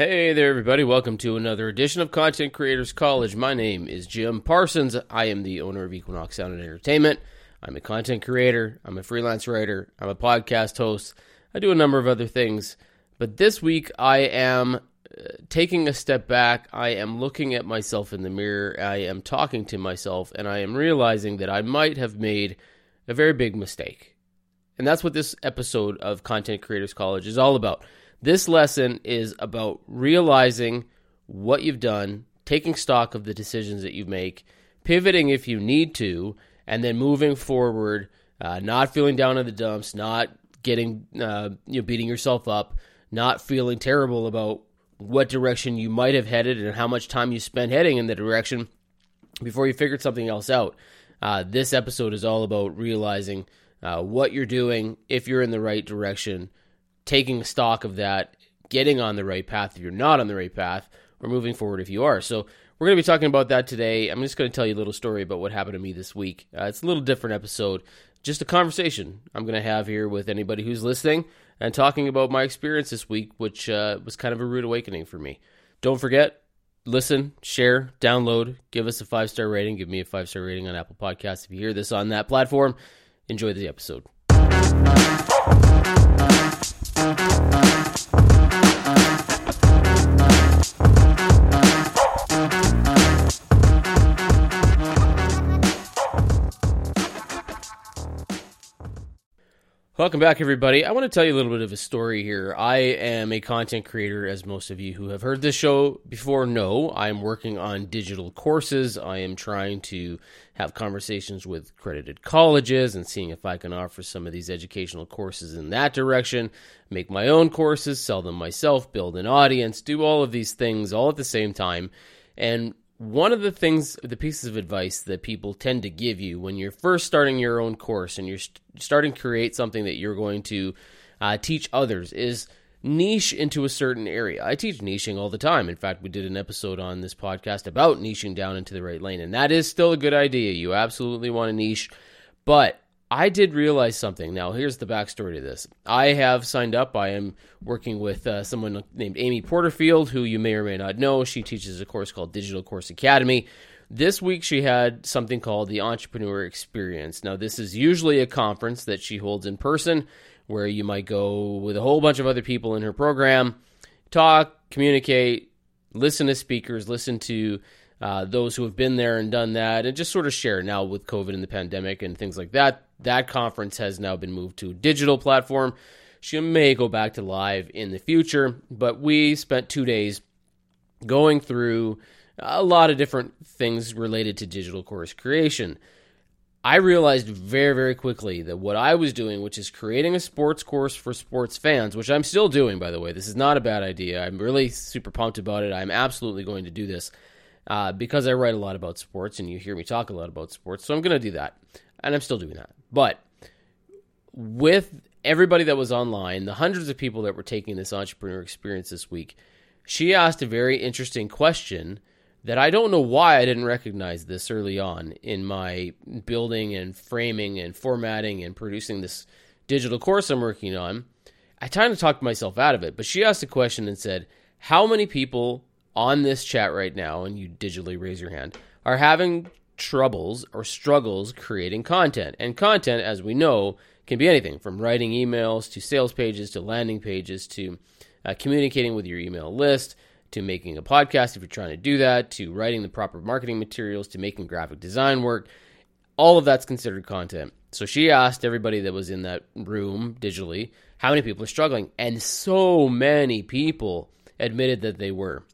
Hey there, everybody. Welcome to another edition of Content Creators College. My name is Jim Parsons. I am the owner of Equinox Sound and Entertainment. I'm a content creator, I'm a freelance writer, I'm a podcast host. I do a number of other things. But this week, I am uh, taking a step back. I am looking at myself in the mirror. I am talking to myself, and I am realizing that I might have made a very big mistake. And that's what this episode of Content Creators College is all about. This lesson is about realizing what you've done, taking stock of the decisions that you make, pivoting if you need to, and then moving forward, uh, not feeling down in the dumps, not getting uh, you know beating yourself up, not feeling terrible about what direction you might have headed and how much time you spent heading in the direction before you figured something else out. Uh, this episode is all about realizing uh, what you're doing, if you're in the right direction, taking stock of that, getting on the right path if you're not on the right path, or moving forward if you are. So we're going to be talking about that today. I'm just going to tell you a little story about what happened to me this week. Uh, it's a little different episode, just a conversation I'm going to have here with anybody who's listening and talking about my experience this week, which uh, was kind of a rude awakening for me. Don't forget, listen, share, download, give us a five star rating. Give me a five star rating on Apple Podcasts if you hear this on that platform. Enjoy the episode. Welcome back, everybody. I want to tell you a little bit of a story here. I am a content creator, as most of you who have heard this show before know. I am working on digital courses. I am trying to have conversations with credited colleges and seeing if I can offer some of these educational courses in that direction, make my own courses, sell them myself, build an audience, do all of these things all at the same time. And one of the things, the pieces of advice that people tend to give you when you're first starting your own course and you're st- starting to create something that you're going to uh, teach others is niche into a certain area. I teach niching all the time. In fact, we did an episode on this podcast about niching down into the right lane, and that is still a good idea. You absolutely want to niche, but I did realize something. Now, here's the backstory to this. I have signed up. I am working with uh, someone named Amy Porterfield, who you may or may not know. She teaches a course called Digital Course Academy. This week, she had something called the Entrepreneur Experience. Now, this is usually a conference that she holds in person where you might go with a whole bunch of other people in her program, talk, communicate, listen to speakers, listen to uh, those who have been there and done that, and just sort of share. Now with COVID and the pandemic and things like that, that conference has now been moved to a digital platform. She may go back to live in the future, but we spent two days going through a lot of different things related to digital course creation. I realized very, very quickly that what I was doing, which is creating a sports course for sports fans, which I'm still doing, by the way, this is not a bad idea. I'm really super pumped about it. I'm absolutely going to do this uh, because I write a lot about sports and you hear me talk a lot about sports. So I'm going to do that. And I'm still doing that. But with everybody that was online, the hundreds of people that were taking this entrepreneur experience this week, she asked a very interesting question that I don't know why I didn't recognize this early on in my building and framing and formatting and producing this digital course I'm working on. I kind of talked myself out of it, but she asked a question and said, How many people on this chat right now, and you digitally raise your hand, are having troubles or struggles creating content. And content, as we know, can be anything from writing emails to sales pages to landing pages to uh, communicating with your email list to making a podcast if you're trying to do that to writing the proper marketing materials to making graphic design work. All of that's considered content. So she asked everybody that was in that room digitally how many people are struggling, and so many people admitted that they were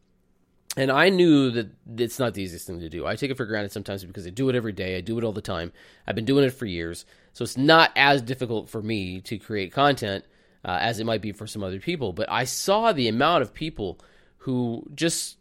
and I knew that it's not the easiest thing to do. I take it for granted sometimes because I do it every day. I do it all the time. I've been doing it for years. So it's not as difficult for me to create content uh, as it might be for some other people. But I saw the amount of people who just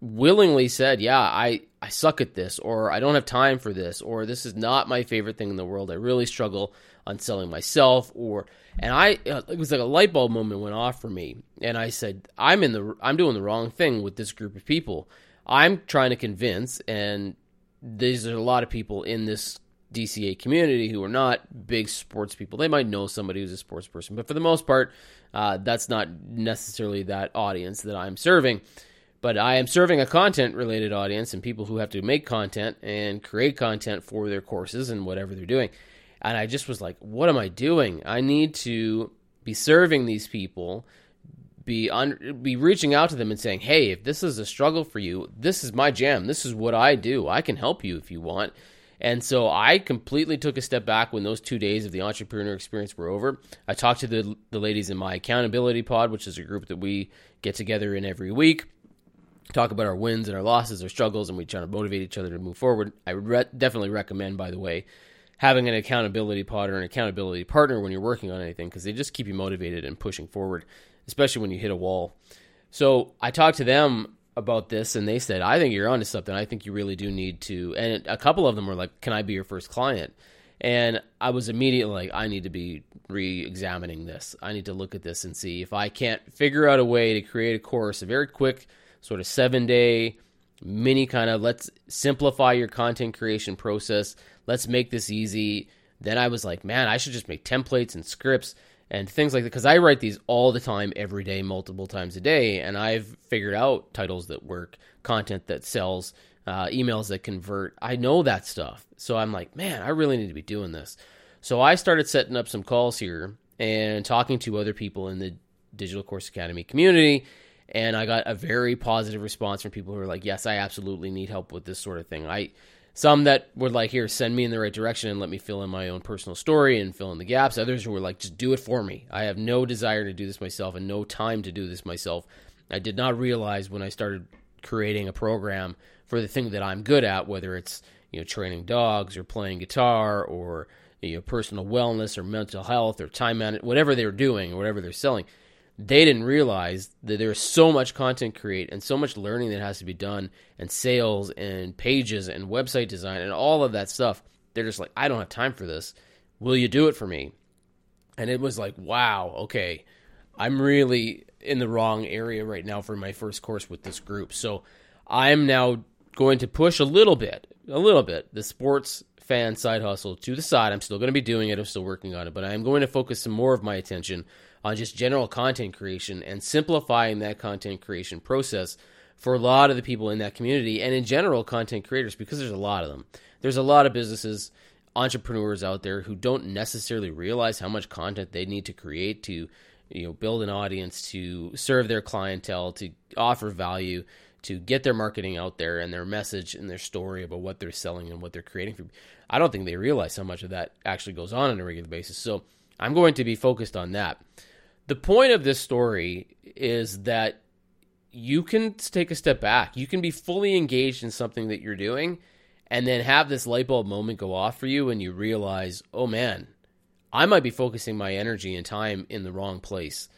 willingly said, Yeah, I, I suck at this, or I don't have time for this, or this is not my favorite thing in the world. I really struggle on selling myself, or and I uh, it was like a light bulb moment went off for me, and I said, I'm in the I'm doing the wrong thing with this group of people. I'm trying to convince, and there's a lot of people in this DCA community who are not big sports people. They might know somebody who's a sports person, but for the most part, uh, that's not necessarily that audience that I'm serving. But I am serving a content related audience and people who have to make content and create content for their courses and whatever they're doing. And I just was like, what am I doing? I need to be serving these people, be un- be reaching out to them and saying, "Hey, if this is a struggle for you, this is my jam. This is what I do. I can help you if you want." And so I completely took a step back when those two days of the entrepreneur experience were over. I talked to the the ladies in my accountability pod, which is a group that we get together in every week talk about our wins and our losses, our struggles, and we try to motivate each other to move forward. I re- definitely recommend, by the way, having an accountability pod or an accountability partner when you're working on anything because they just keep you motivated and pushing forward, especially when you hit a wall. So I talked to them about this and they said, I think you're onto something. I think you really do need to. And a couple of them were like, Can I be your first client? And I was immediately like, I need to be re examining this. I need to look at this and see if I can't figure out a way to create a course, a very quick, sort of seven day mini kind of let's simplify your content creation process. Let's make this easy. Then I was like, man, I should just make templates and scripts and things like that because I write these all the time, every day, multiple times a day, and I've figured out titles that work, content that sells, uh, emails that convert. I know that stuff, so I'm like, man, I really need to be doing this. So I started setting up some calls here and talking to other people in the Digital Course Academy community and I got a very positive response from people who were like, "Yes, I absolutely need help with this sort of thing." I some that were like, "Here, send me in the right direction and let me fill in my own personal story and fill in the gaps." Others who were like, "Just do it for me. I have no desire to do this myself and no time to do this myself." I did not realize when I started creating a program for the thing that I'm good at, whether it's you know training dogs or playing guitar or you know personal wellness or mental health or time management, whatever they're doing or whatever they're selling they didn't realize that there's so much content create and so much learning that has to be done and sales and pages and website design and all of that stuff. They're just like i don't have time for this. Will you do it for me? And it was like wow okay. I'm really in the wrong area right now for my first course with this group. So i'm now going to push a little bit a little bit the sports fan side hustle to the side i'm still going to be doing it i'm still working on it but i'm going to focus some more of my attention on just general content creation and simplifying that content creation process for a lot of the people in that community and in general content creators because there's a lot of them. There's a lot of businesses, entrepreneurs out there who don't necessarily realize how much content they need to create to you know build an audience to serve their clientele to offer value to get their marketing out there and their message and their story about what they're selling and what they're creating for. I don't think they realize how much of that actually goes on on a regular basis. So I'm going to be focused on that. The point of this story is that you can take a step back. You can be fully engaged in something that you're doing and then have this light bulb moment go off for you and you realize, oh man, I might be focusing my energy and time in the wrong place.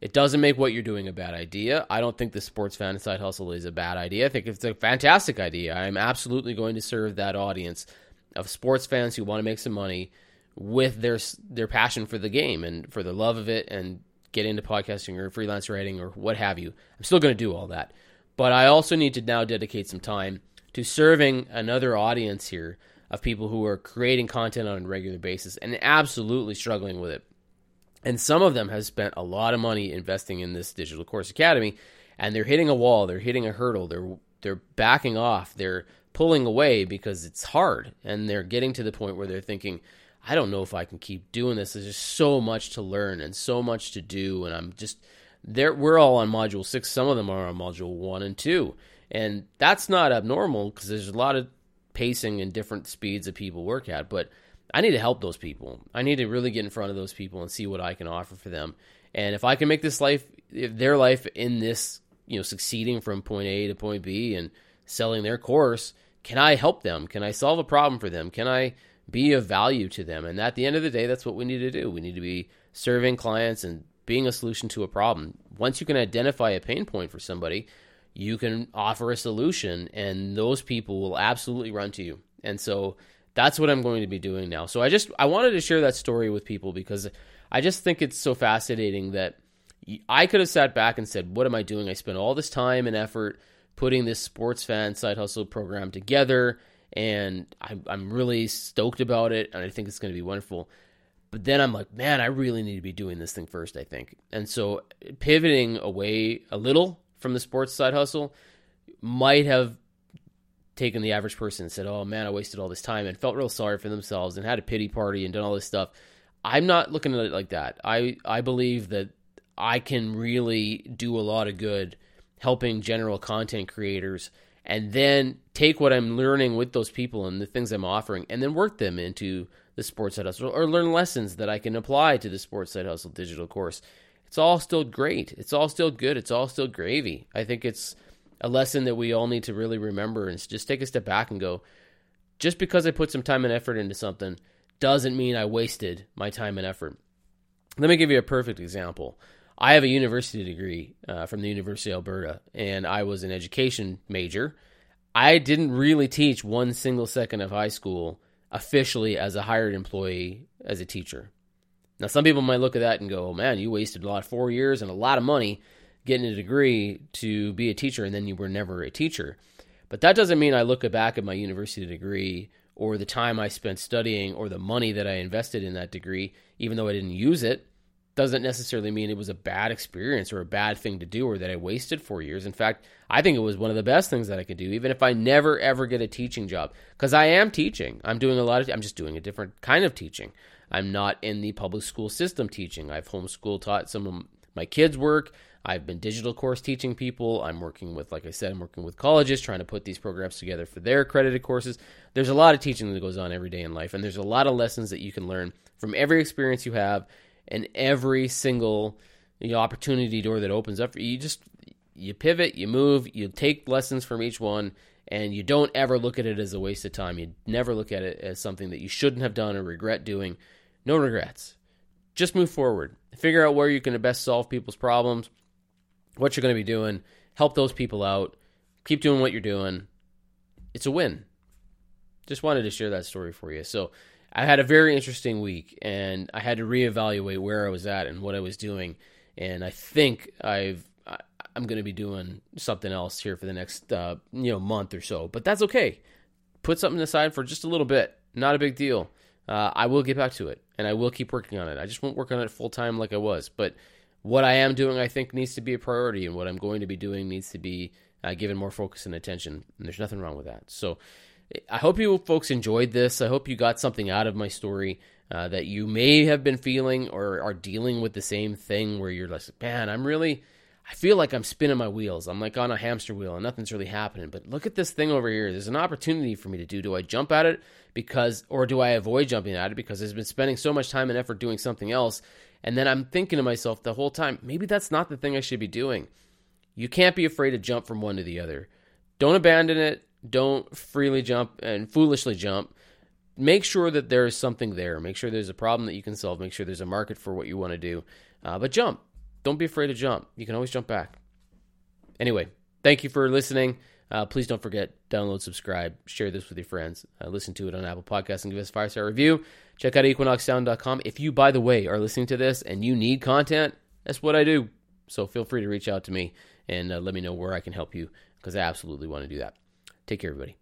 It doesn't make what you're doing a bad idea. I don't think the sports fan side hustle is a bad idea. I think it's a fantastic idea. I'm absolutely going to serve that audience of sports fans who want to make some money with their their passion for the game and for the love of it and get into podcasting or freelance writing or what have you. I'm still going to do all that. But I also need to now dedicate some time to serving another audience here of people who are creating content on a regular basis and absolutely struggling with it. And some of them have spent a lot of money investing in this digital course academy and they're hitting a wall, they're hitting a hurdle, they're they're backing off, they're pulling away because it's hard and they're getting to the point where they're thinking, I don't know if I can keep doing this. There's just so much to learn and so much to do, and I'm just there. We're all on module six. Some of them are on module one and two, and that's not abnormal because there's a lot of pacing and different speeds that people work at. But I need to help those people. I need to really get in front of those people and see what I can offer for them. And if I can make this life, their life in this, you know, succeeding from point A to point B and selling their course, can I help them? Can I solve a problem for them? Can I be of value to them. And at the end of the day, that's what we need to do. We need to be serving clients and being a solution to a problem. Once you can identify a pain point for somebody, you can offer a solution, and those people will absolutely run to you. And so that's what I'm going to be doing now. So I just I wanted to share that story with people because I just think it's so fascinating that I could have sat back and said, "What am I doing? I spent all this time and effort putting this sports fan side hustle program together." and I'm, I'm really stoked about it, and I think it's going to be wonderful. But then I'm like, man, I really need to be doing this thing first, I think. And so pivoting away a little from the sports side hustle might have taken the average person and said, oh man, I wasted all this time and felt real sorry for themselves and had a pity party and done all this stuff. I'm not looking at it like that. I, I believe that I can really do a lot of good helping general content creators and then take what I'm learning with those people and the things I'm offering and then work them into the sports side hustle or learn lessons that I can apply to the sports side hustle digital course. It's all still great. It's all still good. It's all still gravy. I think it's a lesson that we all need to really remember and just take a step back and go, just because I put some time and effort into something doesn't mean I wasted my time and effort. Let me give you a perfect example. I have a university degree uh, from the University of Alberta, and I was an education major. I didn't really teach one single second of high school officially as a hired employee as a teacher. Now, some people might look at that and go, oh, man, you wasted a lot, four years and a lot of money getting a degree to be a teacher, and then you were never a teacher. But that doesn't mean I look back at my university degree or the time I spent studying or the money that I invested in that degree, even though I didn't use it, doesn't necessarily mean it was a bad experience or a bad thing to do or that I wasted four years. In fact, I think it was one of the best things that I could do, even if I never ever get a teaching job. Because I am teaching. I'm doing a lot of, I'm just doing a different kind of teaching. I'm not in the public school system teaching. I've homeschool taught some my kids' work. I've been digital course teaching people. I'm working with, like I said, I'm working with colleges trying to put these programs together for their accredited courses. There's a lot of teaching that goes on every day in life, and there's a lot of lessons that you can learn from every experience you have and every single you know, opportunity door that opens up, you just you pivot, you move, you take lessons from each one, and you don't ever look at it as a waste of time. You never look at it as something that you shouldn't have done or regret doing. No regrets. Just move forward. Figure out where you can best solve people's problems, what you're going to be doing, help those people out, keep doing what you're doing. It's a win. Just wanted to share that story for you. So, I had a very interesting week, and I had to reevaluate where I was at and what I was doing. And I think I've I'm going to be doing something else here for the next uh, you know month or so, but that's okay. Put something aside for just a little bit. Not a big deal. Uh, I will get back to it, and I will keep working on it. I just won't work on it full time like I was, but what I am doing, I think, needs to be a priority, and what I'm going to be doing needs to be uh, given more focus and attention. And there's nothing wrong with that. So I hope you folks enjoyed this. I hope you got something out of my story uh, that you may have been feeling or are dealing with the same thing where you're like, man, I'm really, I feel like I'm spinning my wheels. I'm like on a hamster wheel and nothing's really happening. But look at this thing over here. There's an opportunity for me to do. Do I jump at it because, or do I avoid jumping at it because I've been spending so much time and effort doing something else? And then I'm thinking to myself the whole time, maybe that's not the thing I should be doing. You can't be afraid to jump from one to the other. Don't abandon it don't freely jump and foolishly jump. Make sure that there is something there. Make sure there's a problem that you can solve. Make sure there's a market for what you want to do. Uh, but jump. Don't be afraid to jump. You can always jump back. Anyway, thank you for listening. Uh, please don't forget, download, subscribe, share this with your friends. Uh, listen to it on Apple Podcasts and give us a five star review. Check out equinoxsound.com. If you, by the way, are listening to this and you need content, that's what I do. So feel free to reach out to me and uh, let me know where I can help you because I absolutely want to do that. Take care, everybody.